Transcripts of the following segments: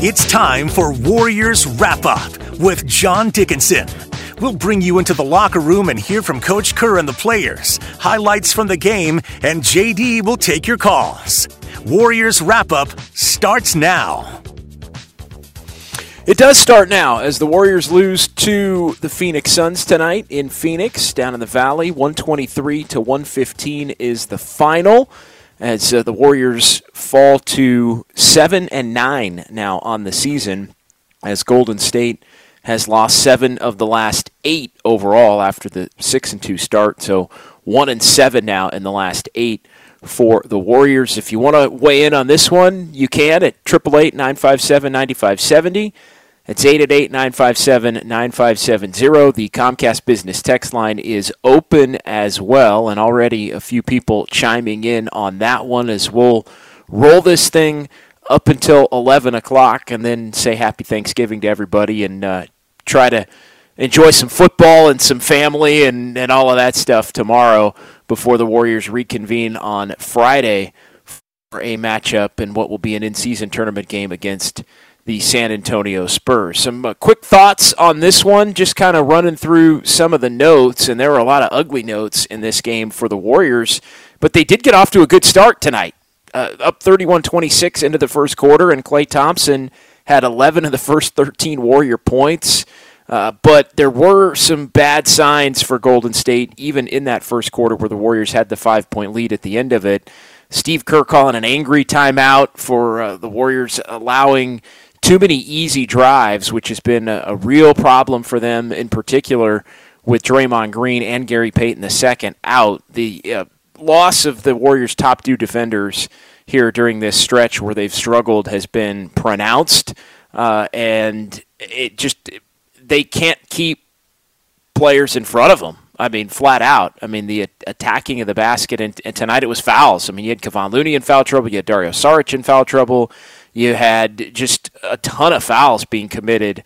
It's time for Warriors Wrap Up with John Dickinson. We'll bring you into the locker room and hear from Coach Kerr and the players, highlights from the game, and JD will take your calls. Warriors Wrap Up starts now. It does start now as the Warriors lose to the Phoenix Suns tonight in Phoenix, down in the Valley. 123 to 115 is the final as uh, the Warriors fall to seven and nine now on the season, as Golden State has lost seven of the last eight overall after the six and two start. So one and seven now in the last eight for the Warriors. If you want to weigh in on this one, you can at 888 957 9570. It's 888 957 9570. The Comcast Business text line is open as well, and already a few people chiming in on that one as we'll roll this thing up until 11 o'clock and then say happy Thanksgiving to everybody and uh, try to enjoy some football and some family and, and all of that stuff tomorrow before the Warriors reconvene on Friday for a matchup in what will be an in season tournament game against the San Antonio Spurs. Some uh, quick thoughts on this one, just kind of running through some of the notes, and there were a lot of ugly notes in this game for the Warriors, but they did get off to a good start tonight. Uh, up 31 26 into the first quarter, and Klay Thompson had 11 of the first 13 Warrior points. Uh, but there were some bad signs for Golden State, even in that first quarter where the Warriors had the five point lead at the end of it. Steve Kerr calling an angry timeout for uh, the Warriors allowing too many easy drives, which has been a, a real problem for them, in particular with Draymond Green and Gary Payton II out. The uh, loss of the Warriors' top two defenders here during this stretch where they've struggled has been pronounced, uh, and it just they can't keep players in front of them. I mean, flat out. I mean, the attacking of the basket, and, and tonight it was fouls. I mean, you had Kevon Looney in foul trouble, you had Dario Saric in foul trouble. You had just a ton of fouls being committed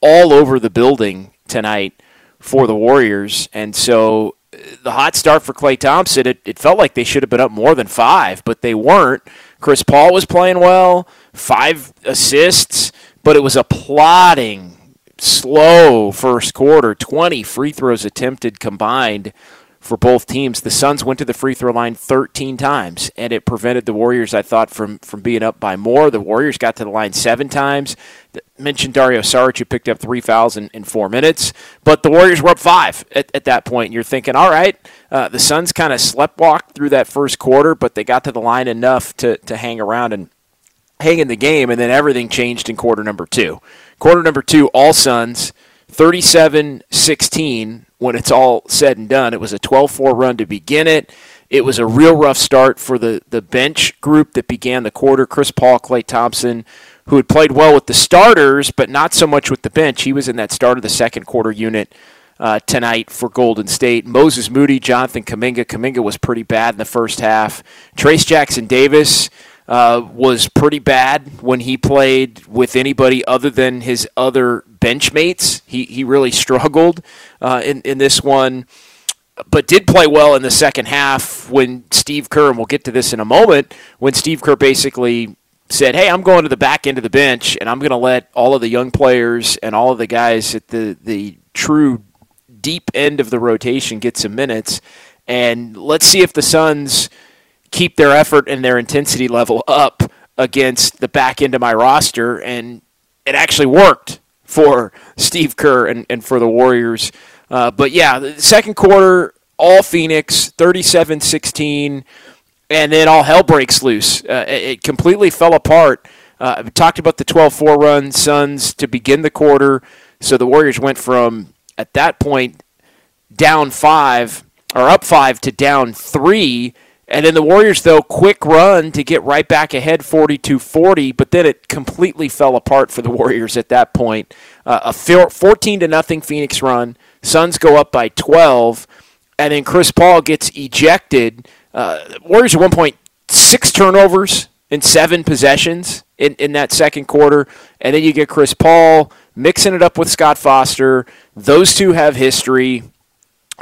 all over the building tonight for the Warriors. And so uh, the hot start for Klay Thompson, it, it felt like they should have been up more than five, but they weren't. Chris Paul was playing well, five assists, but it was a plodding, slow first quarter. 20 free throws attempted combined for both teams. The Suns went to the free throw line 13 times, and it prevented the Warriors, I thought, from, from being up by more. The Warriors got to the line seven times. Mentioned Dario Saric, who picked up three fouls in, in four minutes, but the Warriors were up five at, at that point. And you're thinking, all right, uh, the Suns kind of sleptwalked through that first quarter, but they got to the line enough to, to hang around and hang in the game, and then everything changed in quarter number two. Quarter number two, all Suns, 37 16 when it's all said and done. It was a 12 4 run to begin it. It was a real rough start for the, the bench group that began the quarter. Chris Paul, Klay Thompson, who had played well with the starters, but not so much with the bench. He was in that start of the second quarter unit uh, tonight for Golden State. Moses Moody, Jonathan Kuminga. Kuminga was pretty bad in the first half. Trayce Jackson Davis uh, was pretty bad when he played with anybody other than his other benchmates. He, he really struggled uh, in, in this one, but did play well in the second half when Steve Kerr, and we'll get to this in a moment, when Steve Kerr basically said, "Hey, I'm going to the back end of the bench, and I'm going to let all of the young players and all of the guys at the the true deep end of the rotation get some minutes, and let's see if the Suns keep their effort and their intensity level up against the back end of my roster." And it actually worked for Steve Kerr and, and for the Warriors. Uh, but yeah, the second quarter, all Phoenix, 37 16 and then all hell breaks loose. Uh, it completely fell apart. Uh, we talked about the 12-4 run Suns to begin the quarter, so the Warriors went from at that point down five or up five to down three. And then the Warriors, though, quick run to get right back ahead 42 40, but then it completely fell apart for the Warriors at that point. Uh, a 14 to nothing Phoenix run. Suns go up by 12, and then Chris Paul gets ejected uh, Warriors at one point six turnovers in seven possessions in, in that second quarter, and then you get Chris Paul mixing it up with Scott Foster. Those two have history,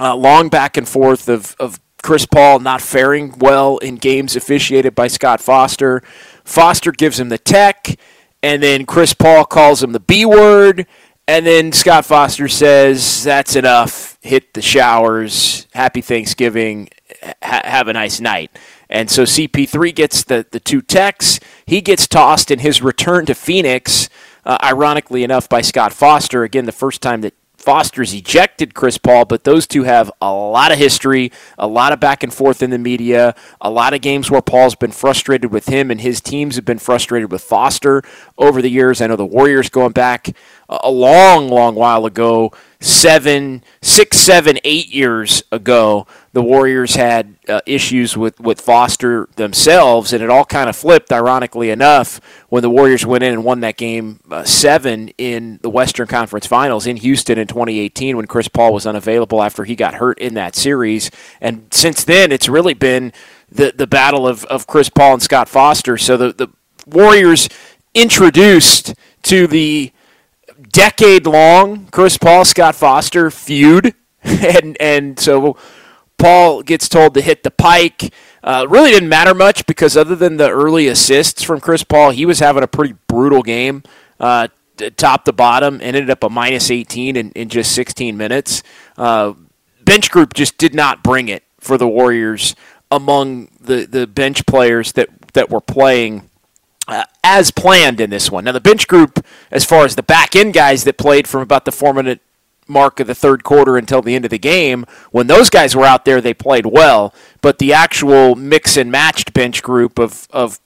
uh, long back and forth of, of Chris Paul not faring well in games officiated by Scott Foster. Foster gives him the tech, and then Chris Paul calls him the B word, and then Scott Foster says, That's enough. Hit the showers. Happy Thanksgiving ha- have a nice night. And so CP3 gets the, the two techs. He gets tossed in his return to Phoenix, uh, ironically enough, by Scott Foster. Again, the first time that Foster's ejected Chris Paul, but those two have a lot of history, a lot of back and forth in the media, a lot of games where Paul's been frustrated with him and his teams have been frustrated with Foster over the years. I know the Warriors going back a long, long while ago, seven, six, seven, eight years ago, the Warriors had uh, issues with, with Foster themselves, and it all kind of flipped, ironically enough, when the Warriors went in and won that game uh, seven in the Western Conference Finals in Houston in 2018 when Chris Paul was unavailable after he got hurt in that series. And since then, it's really been the, the battle of, of Chris Paul and Scott Foster. So the, the Warriors introduced to the decade long Chris Paul Scott Foster feud, and and so Paul gets told to hit the pike. Uh, really didn't matter much because other than the early assists from Chris Paul, he was having a pretty brutal game, uh, top to bottom. Ended up a minus 18 in, in just 16 minutes. Uh, bench group just did not bring it for the Warriors among the, the bench players that that were playing uh, as planned in this one. Now, the bench group, as far as the back end guys that played from about the four minute mark of the third quarter until the end of the game, when those guys were out there, they played well. But the actual mix and matched bench group of, of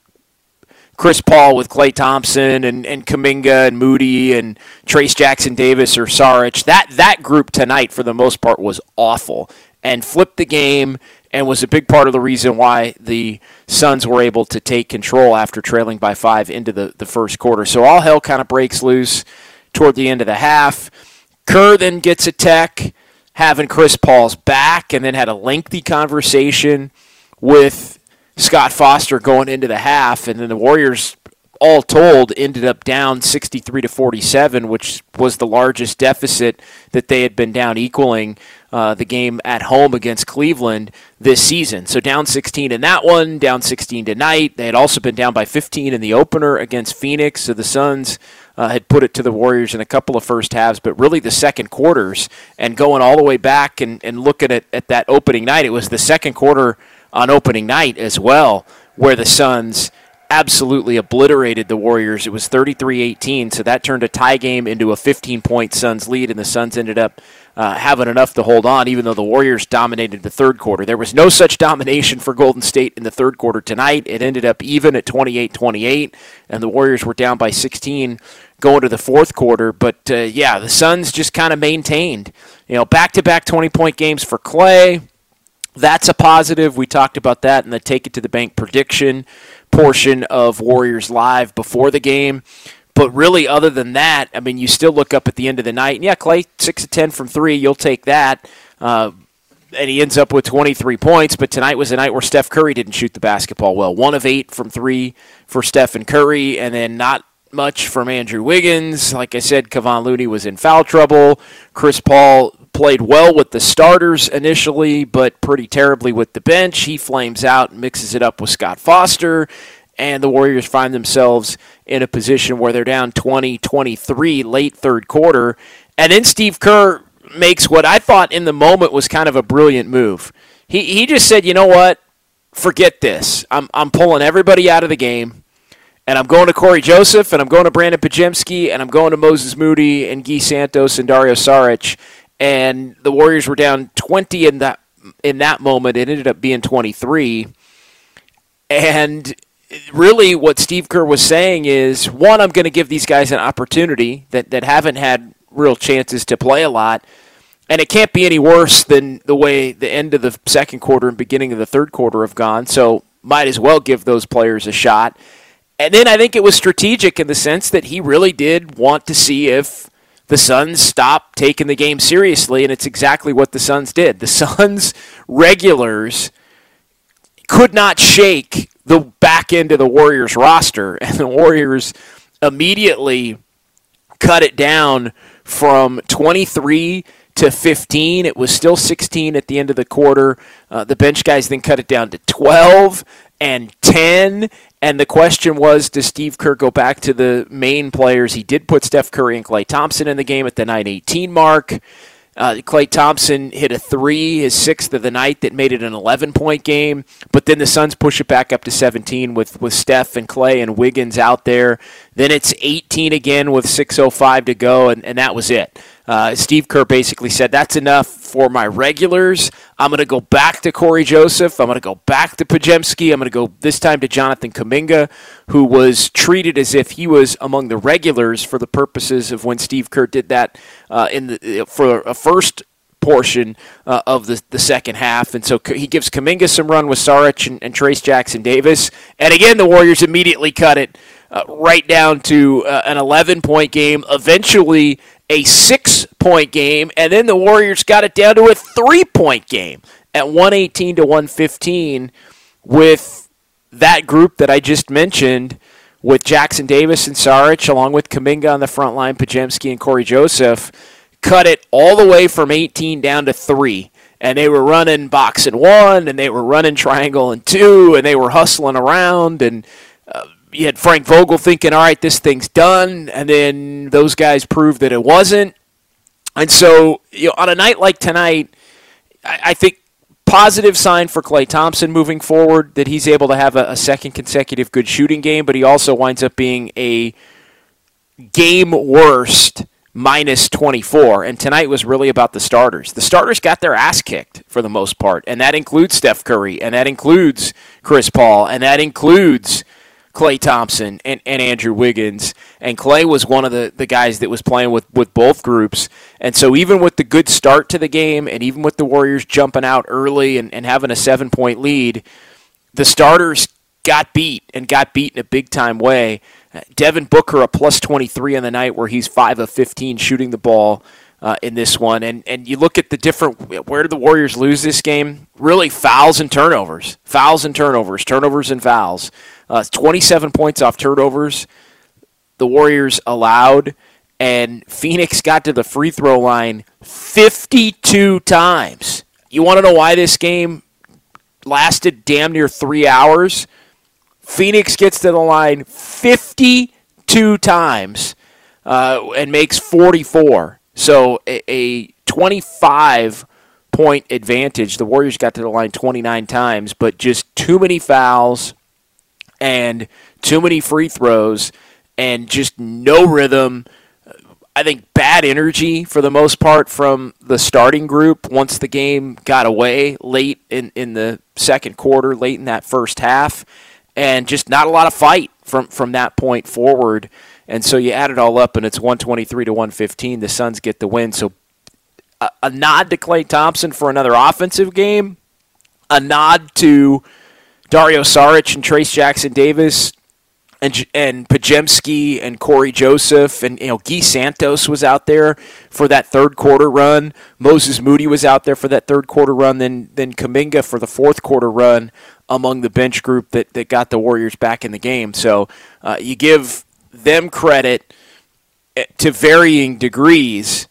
Chris Paul with Klay Thompson and, and Kuminga and Moody and Trayce Jackson Davis or Saric, that, that group tonight, for the most part, was awful and flipped the game and was a big part of the reason why the Suns were able to take control after trailing by five into the, the first quarter. So all hell kind of breaks loose toward the end of the half. Kerr then gets a tech, having Chris Paul's back, and then had a lengthy conversation with Scott Foster going into the half, and then the Warriors all told, ended up down 63 to 47, which was the largest deficit that they had been down, equaling uh, the game at home against Cleveland this season. So down 16 in that one, down 16 tonight. They had also been down by 15 in the opener against Phoenix. So the Suns uh, had put it to the Warriors in a couple of first halves, but really the second quarters and going all the way back and, and looking at, at that opening night, it was the second quarter on opening night as well where the Suns absolutely obliterated the Warriors. It was 33-18, so that turned a tie game into a 15-point Suns lead, and the Suns ended up uh, having enough to hold on, even though the Warriors dominated the third quarter. There was no such domination for Golden State in the third quarter tonight. It ended up even at 28-28, and the Warriors were down by 16 going to the fourth quarter. But uh, yeah, the Suns just kind of maintained, you know, back-to-back 20-point games for Klay. That's a positive. We talked about that in the take it to the bank prediction portion of Warriors Live before the game. But really, other than that, I mean, you still look up at the end of the night, and yeah, Klay, six of ten from three, you'll take that. Uh, and he ends up with 23 points. But tonight was a night where Steph Curry didn't shoot the basketball well. One of eight from three for Stephen Curry, and then not much from Andrew Wiggins. Like I said, Kevon Looney was in foul trouble. Chris Paul played well with the starters initially, but pretty terribly with the bench. He flames out and mixes it up with Scott Foster. and the Warriors find themselves in a position where they're down 20 23 late third quarter. And then Steve Kerr makes what I thought in the moment was kind of a brilliant move. He, he just said, you know what? Forget this. I'm, I'm pulling everybody out of the game. And I'm going to Cory Joseph, and I'm going to Brandin Podziemski, and I'm going to Moses Moody and Gui Santos and Dario Saric. And the Warriors were down 20 in that in that moment. It ended up being 23. And really, what Steve Kerr was saying is one, I'm going to give these guys an opportunity that, that haven't had real chances to play a lot. And it can't be any worse than the way the end of the second quarter and beginning of the third quarter have gone. So might as well give those players a shot. And then I think it was strategic in the sense that he really did want to see if the Suns stopped taking the game seriously, and it's exactly what the Suns did. The Suns regulars could not shake the back end of the Warriors roster, and the Warriors immediately cut it down from 23 to 15. It was still 16 at the end of the quarter. Uh, the bench guys then cut it down to 12 and 10. And the question was, does Steve Kerr go back to the main players? He did put Steph Curry and Klay Thompson in the game at the 918 mark. Uh, Klay Thompson hit a three, his sixth of the night, that made it an 11 point game. But then the Suns push it back up to 17 with, with Steph and Klay and Wiggins out there. Then it's 18 again with 6.05 to go, and, and that was it. Uh, Steve Kerr basically said, That's enough for my regulars. I'm going to go back to Cory Joseph. I'm going to go back to Podziemski. I'm going to go this time to Jonathan Kuminga, who was treated as if he was among the regulars for the purposes of when Steve Kerr did that uh, in the, for a first portion uh, of the, the second half. And so he gives Kuminga some run with Saric and, and Trayce Jackson Davis. And again, the Warriors immediately cut it uh, right down to uh, an 11 point game. Eventually, a six point game, and then the Warriors got it down to a three point game at 118 to 115 with that group that I just mentioned with Jackson Davis and Saric, along with Kuminga on the front line, Podziemski and Cory Joseph, cut it all the way from 18 down to three. And they were running box and one, and they were running triangle and two, and they were hustling around, and you had Frank Vogel thinking, all right, this thing's done, and then those guys proved that it wasn't. And so, you know, on a night like tonight, I, I think positive sign for Klay Thompson moving forward that he's able to have a, a second consecutive good shooting game, but he also winds up being a game worst minus 24. And tonight was really about the starters. The starters got their ass kicked for the most part, and that includes Steph Curry, and that includes Chris Paul, and that includes Klay Thompson and, and Andrew Wiggins. And Klay was one of the, the guys that was playing with, with both groups. And so even with the good start to the game and even with the Warriors jumping out early and, and having a seven point lead, the starters got beat and got beat in a big time way. Devin Booker, a plus 23 on the night where he's 5 of 15 shooting the ball uh, in this one. And, and you look at the different, where did the Warriors lose this game? Really, fouls and turnovers. Fouls and turnovers. Turnovers and fouls. Uh, 27 points off turnovers the Warriors allowed, and Phoenix got to the free throw line 52 times. You want to know why this game lasted damn near three hours? Phoenix gets to the line 52 times uh, and makes 44. So a, a 25 point advantage. The Warriors got to the line 29 times, but just too many fouls and too many free throws and just no rhythm. I think bad energy for the most part from the starting group once the game got away late in, in the second quarter, late in that first half, and just not a lot of fight from, from that point forward. And so you add it all up, and it's 123 to 115. The Suns get the win. So a, a nod to Klay Thompson for another offensive game, a nod to Dario Saric and Trayce Jackson Davis and and Podziemski and Cory Joseph and you know Gui Santos was out there for that third quarter run. Moses Moody was out there for that third quarter run. Then then Kuminga for the fourth quarter run among the bench group that that got the Warriors back in the game. So uh, you give them credit eh, to varying degrees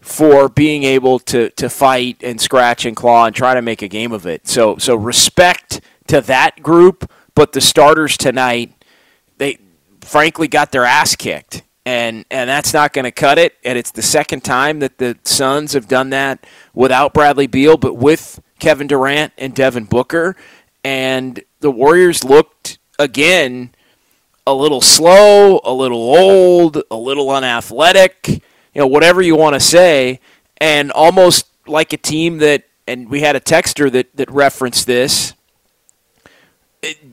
for being able to to fight and scratch and claw and try to make a game of it. So so respect to that group, but the starters tonight, they frankly got their ass kicked. And, and that's not going to cut it. And it's the second time that the Suns have done that without Bradley Beal, but with Kevin Durant and Devin Booker. And the Warriors looked, again, a little slow, a little old, a little unathletic, you know, whatever you want to say, and almost like a team that, and we had a texter that, that referenced this,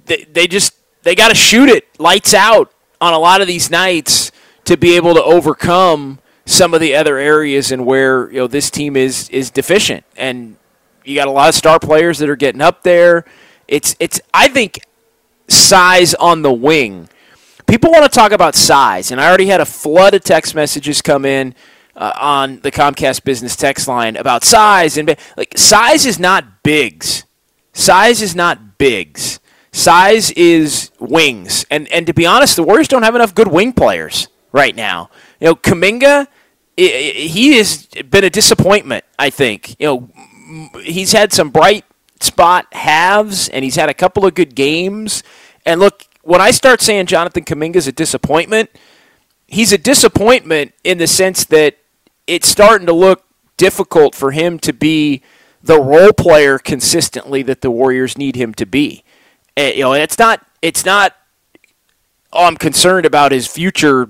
they, they just, they got to shoot it lights out on a lot of these nights to be able to overcome some of the other areas and where you know this team is is deficient. And you got a lot of star players that are getting up there. It's it's I think size on the wing. People want to talk about size and I already had a flood of text messages come in uh, on the Comcast business text line about size and like size is not bigs. Size is not bigs size is wings and and to be honest the Warriors don't have enough good wing players right now. You know, Kuminga, he has been a disappointment. I think. You know, he's had some bright spot halves, and he's had a couple of good games. And look, when I start saying Jonathan Kuminga is a disappointment, he's a disappointment in the sense that it's starting to look difficult for him to be the role player consistently that the Warriors need him to be. And, you know, it's not it's not oh, I'm concerned about his future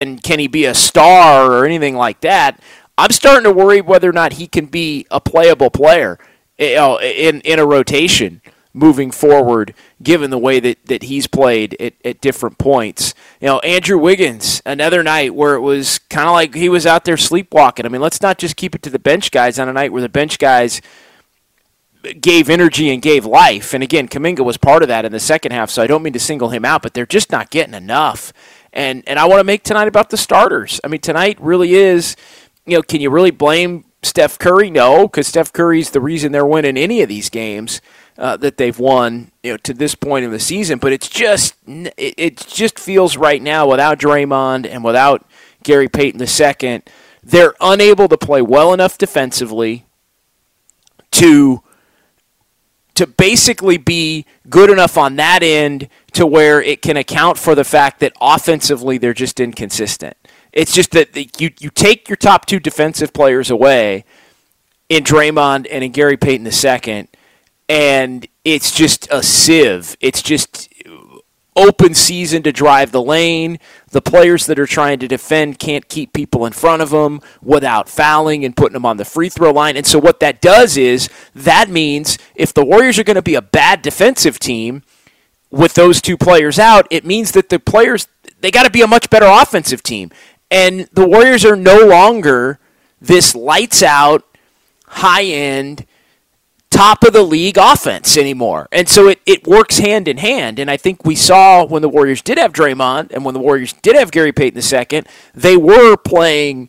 And can he be a star or anything like that? I'm starting to worry whether or not he can be a playable player eh, in in a rotation moving forward, given the way that, that he's played at, at different points. You know, Andrew Wiggins, another night where it was kind of like he was out there sleepwalking. I mean, let's not just keep it to the bench guys on a night where the bench guys gave energy and gave life. And again, Kuminga was part of that in the second half, so I don't mean to single him out, but they're just not getting enough. And and I want to make tonight about the starters. I mean, tonight really is, you know, can you really blame Steph Curry? No, because Steph Curry's the reason they're winning any of these games uh, that they've won, you know, to this point in the season. But it's just it, it just feels right now without Draymond and without Gary Payton II, they're unable to play well enough defensively to to basically be good enough on that end to where it can account for the fact that offensively they're just inconsistent. It's just that you, you take your top two defensive players away in Draymond and in Gary Payton II, and it's just a sieve. It's just open season to drive the lane. The players that are trying to defend can't keep people in front of them without fouling and putting them on the free throw line. And so what that does is that means if the Warriors are going to be a bad defensive team with those two players out, it means that the players they got to be a much better offensive team. And the Warriors are no longer this lights out high end top of the league offense anymore. And so it, it works hand in hand. And I think we saw when the Warriors did have Draymond and when the Warriors did have Gary Payton II, they were playing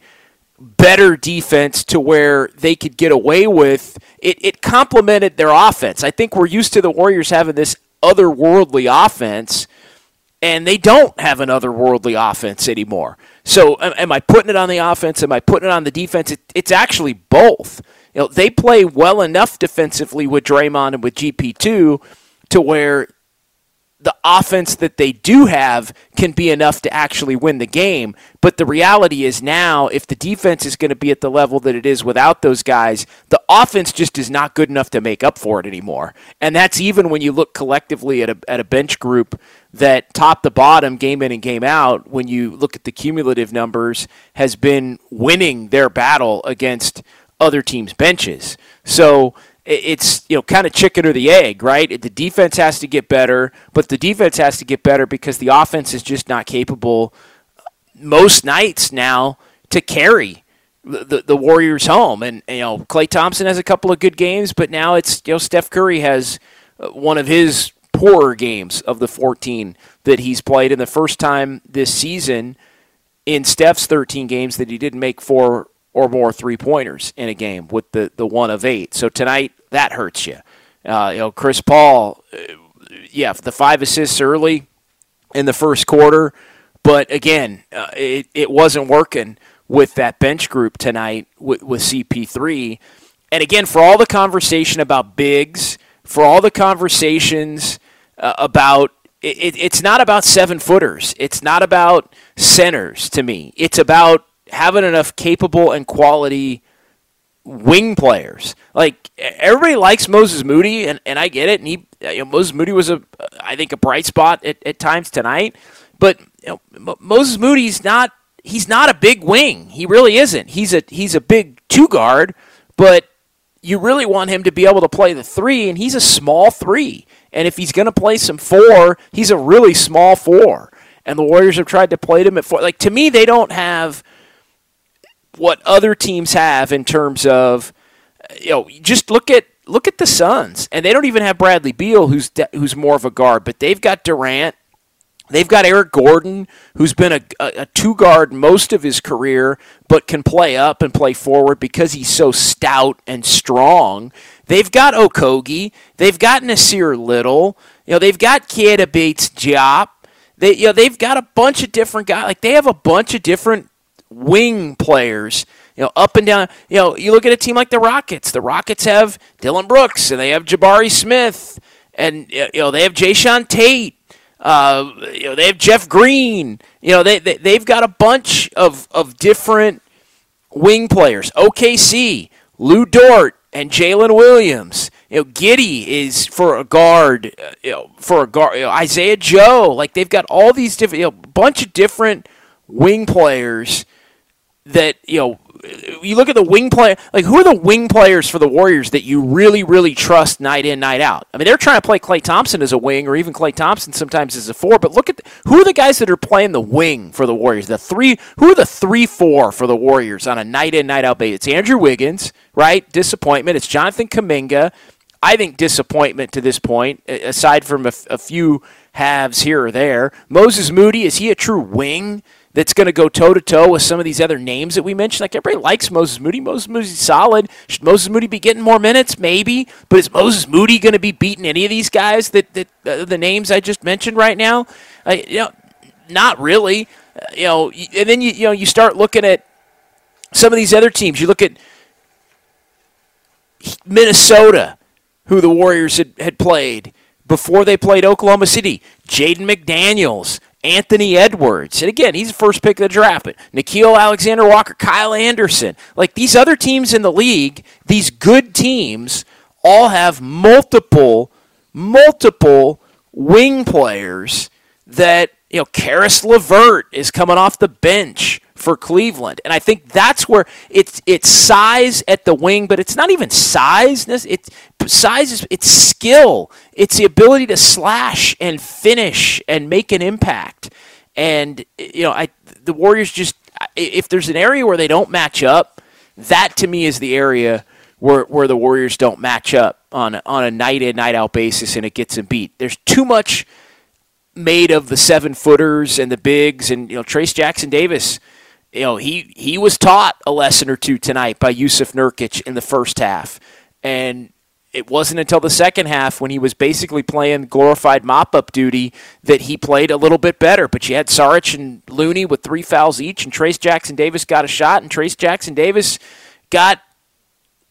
better defense to where they could get away with it. It complemented their offense. I think we're used to the Warriors having this otherworldly offense, and they don't have an otherworldly offense anymore. So am I putting it on the offense? Am I putting it on the defense? It, it's actually both you know, they play well enough defensively with Draymond and with GP2 to where the offense that they do have can be enough to actually win the game. But the reality is now, if the defense is going to be at the level that it is without those guys, the offense just is not good enough to make up for it anymore. And that's even when you look collectively at a, at a bench group that top to bottom, game in and game out, when you look at the cumulative numbers, has been winning their battle against other teams' benches. So it's you know kind of chicken or the egg, right? The defense has to get better, but the defense has to get better because the offense is just not capable most nights now to carry the, the Warriors home. And you know Klay Thompson has a couple of good games, but now it's you know Steph Curry has uh, one of his poorer games of the 14 that he's played. And the first time this season in Steph's 13 games that he didn't make four or more three pointers in a game with the, the one of eight. So tonight, that hurts you. Uh, you know, Chris Paul, uh, yeah, the five assists early in the first quarter, but again, uh, it, it wasn't working with that bench group tonight with, with CP3. And again, for all the conversation about bigs, for all the conversations uh, about it, it's not about seven footers. It's not about centers to me. It's about having enough capable and quality wing players. Like everybody likes Moses Moody, and, and I get it. And he, you know, Moses Moody was a, I think, a bright spot at, at times tonight. But you know, Moses Moody's not. He's not a big wing. He really isn't. He's a he's a big two guard, but you really want him to be able to play the three, and he's a small three. And if he's going to play some four, he's a really small four. And the Warriors have tried to play him at four. Like to me, they don't have what other teams have in terms of you know just look at look at the Suns. And they don't even have Bradley Beal who's who's more of a guard but they've got Durant. They've got Eric Gordon who's been a, a, a two guard most of his career but can play up and play forward because he's so stout and strong. They've got Okogie. They've got Nassir Little. You know they've got Keita Bates Diop. they you know they've got a bunch of different guys like they have a bunch of different wing players, you know, up and down. You know, you look at a team like the Rockets. The Rockets have Dillon Brooks and they have Jabari Smith and you know they have Jae'Sean Tate. Uh, you know they have Jeff Green. You know they, they they've got a bunch of of different wing players. OKC, Lu Dort and Jalen Williams. You know, Giddey is for a guard. Uh, you know, for a guard. You know, Isaiah Joe. Like they've got all these different, you know, bunch of different wing players that you know you look at the wing player like who are the wing players for the Warriors that you really really trust night in night out. I mean they're trying to play Klay Thompson as a wing or even Klay Thompson sometimes as a four, but look at the, who are the guys that are playing the wing for the Warriors? The three who are the three four for the Warriors on a night in night out basis? It's Andrew Wiggins, right? Disappointment. It's Jonathan Kuminga. I think disappointment to this point, aside from a, a few halves here or there. Moses Moody is he a true wing? That's going to go toe to toe with some of these other names that we mentioned. Like everybody likes Moses Moody. Moses Moody's solid. Should Moses Moody be getting more minutes? Maybe. But is Moses Moody going to be beating any of these guys that, that uh, the names I just mentioned right now? Uh, you know, not really. Uh, you know, and then you you know you start looking at some of these other teams. You look at Minnesota, who the Warriors had, had played before they played Oklahoma City. Jaden McDaniels. Anthony Edwards. And again, he's the first pick of the draft. But Nickeil Alexander Walker, Kyle Anderson. Like these other teams in the league, these good teams all have multiple, multiple wing players that, you know, Caris LeVert is coming off the bench for Cleveland. And I think that's where it's it's size at the wing, but it's not even size. It's size is it's skill. It's the ability to slash and finish and make an impact. And you know, I the Warriors just if there's an area where they don't match up, that to me is the area where where the Warriors don't match up on on a night in night out basis and it gets them beat. There's too much made of the seven footers and the bigs and you know Trayce Jackson Davis you know, he he was taught a lesson or two tonight by Jusuf Nurkic in the first half, and it wasn't until the second half when he was basically playing glorified mop-up duty that he played a little bit better. But you had Saric and Looney with three fouls each, and Trayce Jackson Davis got a shot, and Trayce Jackson Davis got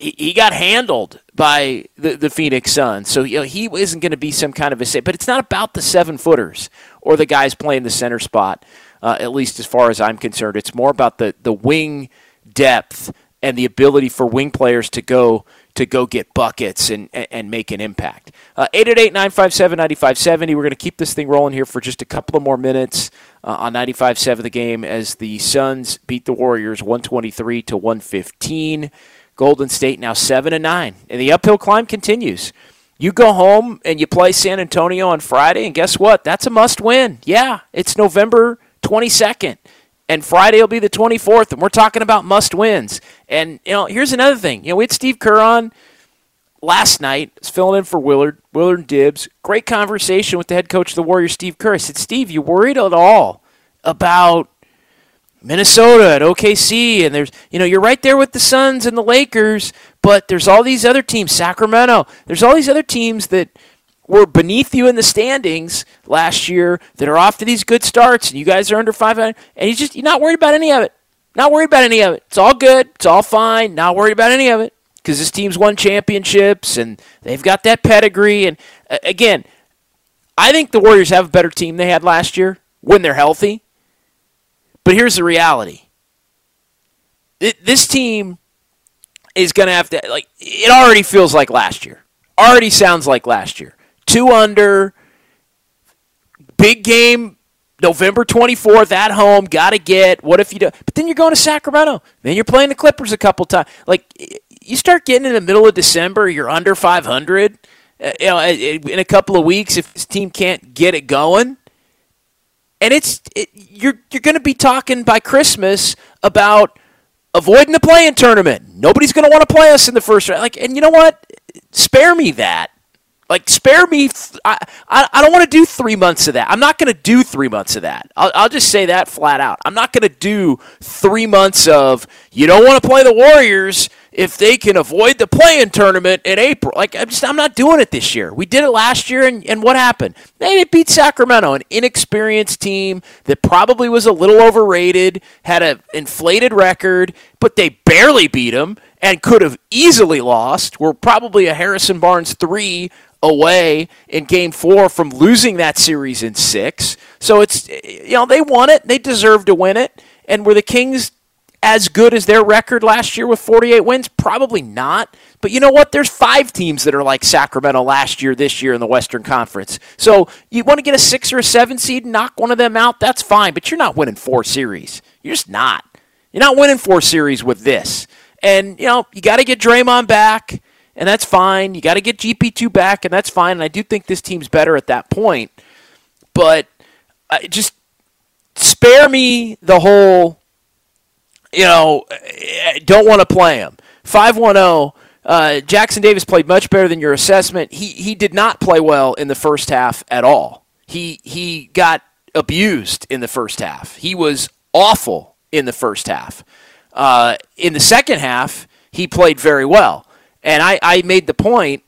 he got handled by the, the Phoenix Suns. So you know, he isn't going to be some kind of a say. But it's not about the seven footers or the guys playing the center spot uh, at least as far as I'm concerned. It's more about the, the wing depth and the ability for wing players to go to go get buckets and, and make an impact. Uh, 888-957-9570. We're going to keep this thing rolling here for just a couple of more minutes uh, on 95.7 the game as the Suns beat the Warriors 123 to 115. Golden State now 7 and 9 and the uphill climb continues. You go home and you play San Antonio on Friday and guess what? That's a must win. Yeah, it's November 22nd. And Friday will be the 24th, and we're talking about must wins. And, you know, here's another thing. You know, we had Steve Kerr on. last night, was filling in for Willard, Willard Dibbs. Great conversation with the head coach of the Warriors, Steve Kerr. I said, Steve, you worried at all about Minnesota and OKC? And there's, you know, you're right there with the Suns and the Lakers, but there's all these other teams, Sacramento. There's all these other teams that were beneath you in the standings last year that are off to these good starts, and you guys are under 500, and he's just you're not worried about any of it. Not worried about any of it. It's all good. It's all fine. Not worried about any of it because this team's won championships and they've got that pedigree. And uh, again, I think the Warriors have a better team they had last year when they're healthy. But here's the reality it, this team is going to have to, like, it already feels like last year. Already sounds like last year. Two under, big game November 24th at home, got to get. What if you do? But then you're going to Sacramento. Then you're playing the Clippers a couple times. Like, you start getting in the middle of December, you're under 500. Uh, you know, in a couple of weeks, if this team can't get it going, and it's it, you're you're going to be talking by Christmas about avoiding the play-in tournament. Nobody's going to want to play us in the first round. Like, and you know what? Spare me that. Like, spare me. I, I, I don't want to do three months of that. I'm not going to do three months of that. I'll, I'll just say that flat out. I'm not going to do three months of, you don't want to play the Warriors if they can avoid the play-in tournament in April. Like, I'm just, I'm not doing it this year. We did it last year, and, and what happened? They beat Sacramento, an inexperienced team that probably was a little overrated, had an inflated record, but they barely beat them and could have easily lost. We're probably a Harrison Barnes three away in game four from losing that series in six. So it's, you know, they won it. They deserve to win it. And were the Kings as good as their record last year with 48 wins? Probably not. But you know what? There's five teams that are like Sacramento last year, this year in the Western Conference. So you want to get a six or a seven seed knock one of them out? That's fine. But you're not winning four series. You're just not. You're not winning four series with this. And, you know, you got to get Draymond back and that's fine. You got to get GP2 back, and that's fine. And I do think this team's better at that point. But I just spare me the whole, you know, don't want to play him. 510. Uh, Jackson Davis played much better than your assessment. He he did not play well in the first half at all. He he got abused in the first half. He was awful in the first half. Uh, in the second half, he played very well. And I, I made the point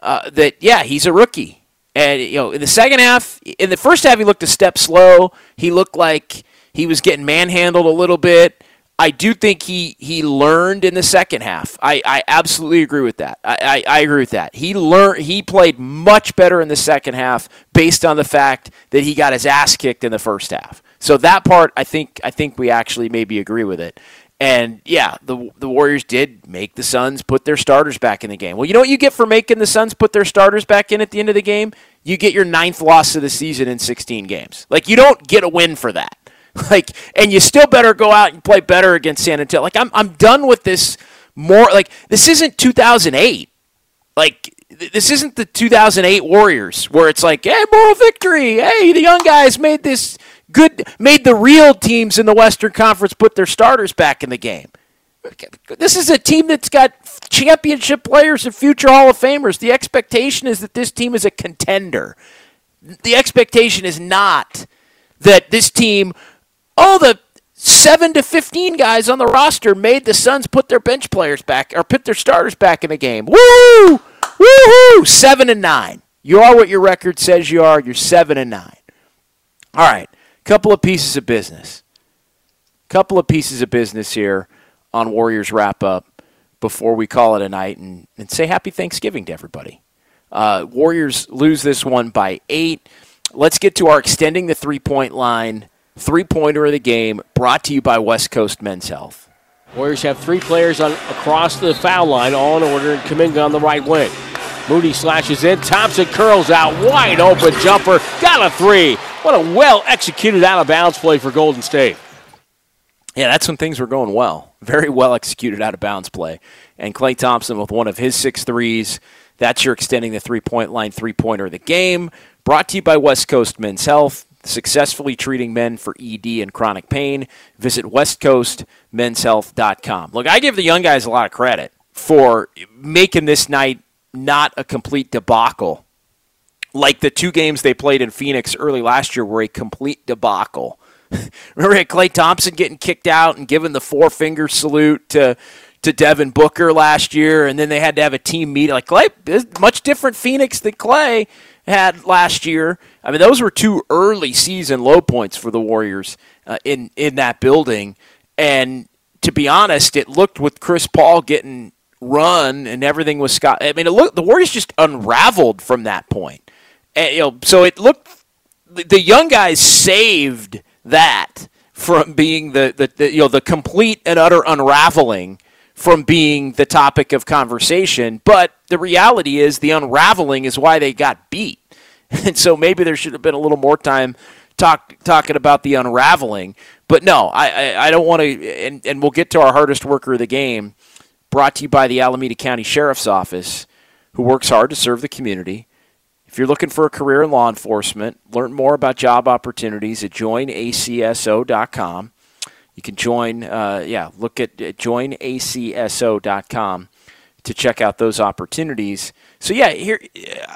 uh, that, yeah, he's a rookie. And, you know, in the second half, in the first half, he looked a step slow. He looked like he was getting manhandled a little bit. I do think he, he learned in the second half. I, I absolutely agree with that. I, I, I agree with that. He learned he played much better in the second half based on the fact that he got his ass kicked in the first half. So that part I think I think we actually maybe agree with it. And yeah, the the Warriors did make the Suns put their starters back in the game. Well, you know what you get for making the Suns put their starters back in at the end of the game? You get your ninth loss of the season in 16 games. Like you don't get a win for that. Like, and you still better go out and play better against San Antonio. Like I'm I'm done with this. More like this isn't 2008. Like this isn't the 2008 Warriors where it's like, hey, moral victory. Hey, the young guys made this good made the real teams in the Western Conference put their starters back in the game. This is a team that's got championship players and future Hall of Famers. The expectation is that this team is a contender. The expectation is not that this team, oh, the seven to fifteen guys on the roster made the Suns put their bench players back or put their starters back in the game. Woo! Woohoo! Seven and nine. You are what your record says you are. You're seven and nine. All right. Couple of pieces of business. Couple of pieces of business here on Warriors wrap up before we call it a night and, and say happy Thanksgiving to everybody. Uh, Warriors lose this one by eight. Let's get to our extending the three point line. Three pointer of the game brought to you by West Coast Men's Health. Warriors have three players on, across the foul line, all in order, and Kuminga on the right wing. Moody slashes in. Thompson curls out. Wide open jumper. Got a three. What a well executed out of bounds play for Golden State. Yeah, that's when things were going well. Very well executed out of bounds play. And Klay Thompson with one of his six threes. That's your extending the three point line three pointer of the game. Brought to you by West Coast Men's Health, successfully treating men for ED and chronic pain. Visit westcoastmenshealth.com. Look, I give the young guys a lot of credit for making this night not a complete debacle. Like the two games they played in Phoenix early last year were a complete debacle. Remember Klay Thompson getting kicked out and given the four finger salute to to Devin Booker last year, and then they had to have a team meet. Like Klay, much different Phoenix than Klay had last year. I mean, those were two early season low points for the Warriors uh, in in that building. And to be honest, it looked with Chris Paul getting run and everything was Scott. I mean, it looked the Warriors just unraveled from that point. And, you know, so it looked the young guys saved that from being the, the, the you know the complete and utter unraveling from being the topic of conversation. But the reality is, the unraveling is why they got beat. And so maybe there should have been a little more time talk, talking about the unraveling. But no, I, I, I don't want to, and, and we'll get to our hardest worker of the game, brought to you by the Alameda County Sheriff's Office, who works hard to serve the community. If you're looking for a career in law enforcement, learn more about job opportunities at joinacso.com. You can join, uh, yeah, look at joinacso.com to check out those opportunities. So yeah, here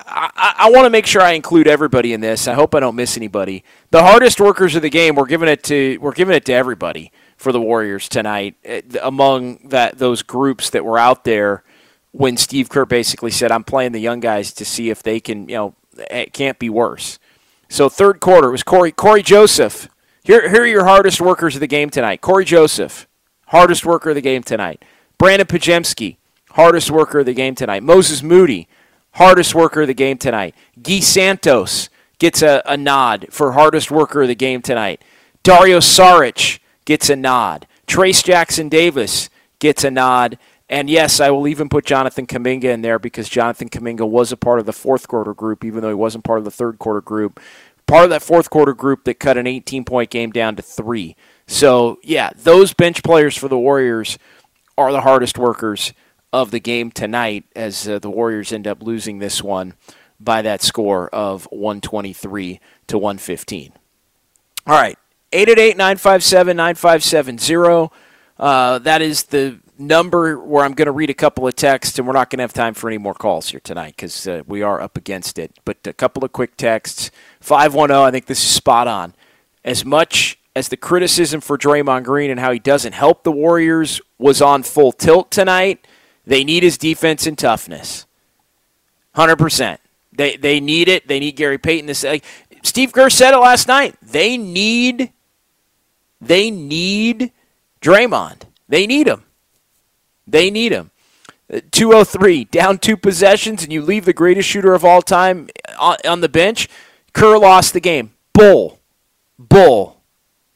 I, I want to make sure I include everybody in this. I hope I don't miss anybody. The hardest workers of the game, we're giving it to we're giving it to everybody for the Warriors tonight. Eh, among that those groups that were out there when Steve Kerr basically said, "I'm playing the young guys to see if they can, you know, it can't be worse." So third quarter it was Corey Cory Joseph here, here are your hardest workers of the game tonight. Cory Joseph, hardest worker of the game tonight. Brandin Podziemski, hardest worker of the game tonight. Moses Moody, hardest worker of the game tonight. Gui Santos gets a, a nod for hardest worker of the game tonight. Dario Saric gets a nod. Trayce Jackson Davis gets a nod. And yes, I will even put Jonathan Kuminga in there because Jonathan Kuminga was a part of the fourth quarter group, even though he wasn't part of the third quarter group part of that fourth quarter group that cut an 18 point game down to three. So, yeah, those bench players for the Warriors are the hardest workers of the game tonight as uh, the Warriors end up losing this one by that score of 123 to 115. All right, 888 957 9570. Uh, that is the number where I'm going to read a couple of texts, and we're not going to have time for any more calls here tonight because uh, we are up against it. But a couple of quick texts. 510, I think this is spot on. As much as the criticism for Draymond Green and how he doesn't help the Warriors was on full tilt tonight, they need his defense and toughness. 100%. They, they need it. They need Gary Payton to say. Steve Kerr said it last night. They need they need Draymond. They need him. They need him. 203, down two possessions, and you leave the greatest shooter of all time on, the bench. Kerr lost the game. Bull. Bull.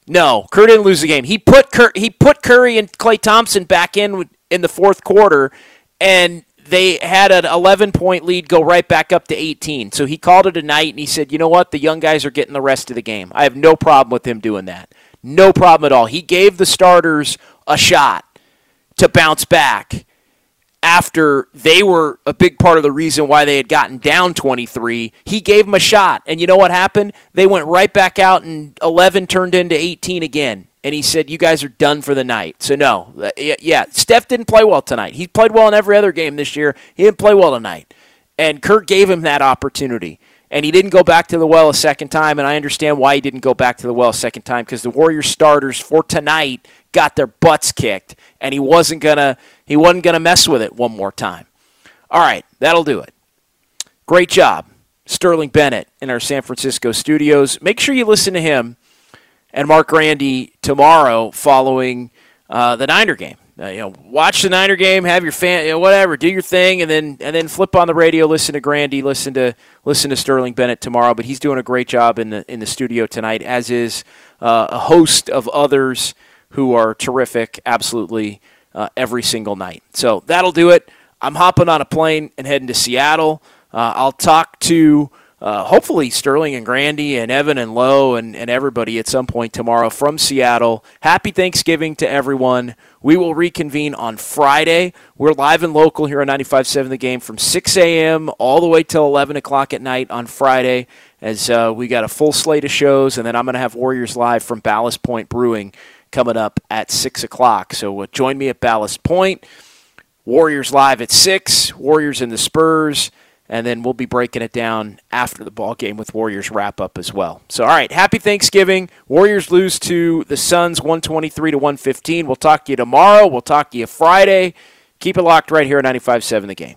No, Kerr didn't lose the game. He put Kerr, he put Curry and Klay Thompson back in in the fourth quarter, and they had an 11 point lead go right back up to 18. So he called it a night, and he said, "You know what? The young guys are getting the rest of the game. I have no problem with him doing that. No problem at all. He gave the starters a shot to bounce back." after they were a big part of the reason why they had gotten down 23. He gave them a shot. And you know what happened? They went right back out, and 11 turned into 18 again. And he said, You guys are done for the night. So, no. Uh, yeah, Steph didn't play well tonight. He played well in every other game this year. He didn't play well tonight. And Kerr gave him that opportunity. And he didn't go back to the well a second time. And I understand why he didn't go back to the well a second time because the Warriors starters for tonight got their butts kicked. And he wasn't to he wasn't to mess with it one more time. All right, that'll do it. Great job, Sterling Bennett in our San Francisco studios. Make sure you listen to him and Mark Grandy tomorrow following uh, the Niner game. Uh, you know, watch the Niner game, have your fan, you know, whatever, do your thing, and then and then flip on the radio, listen to Grandy, listen to listen to Sterling Bennett tomorrow. But he's doing a great job in the in the studio tonight, as is uh, a host of others who are terrific. Absolutely uh, every single night. So that'll do it. I'm hopping on a plane and heading to Seattle. Uh, I'll talk to uh, hopefully Sterling and Grandy and Evan and Lowe and, and everybody at some point tomorrow from Seattle. Happy Thanksgiving to everyone. We will reconvene on Friday. We're live and local here on 95.7 The Game from 6 a.m. all the way till 11 o'clock at night on Friday as uh, we got a full slate of shows, and then I'm going to have Warriors Live from Ballast Point Brewing coming up at 6 o'clock. So uh, join me at Ballast Point. Warriors live at 6, Warriors and the Spurs, and then we'll be breaking it down after the ball game with Warriors wrap up as well. So all right, happy Thanksgiving. Warriors lose to the Suns 123 to 115. We'll talk to you tomorrow. We'll talk to you Friday. Keep it locked right here at 95.7 The Game.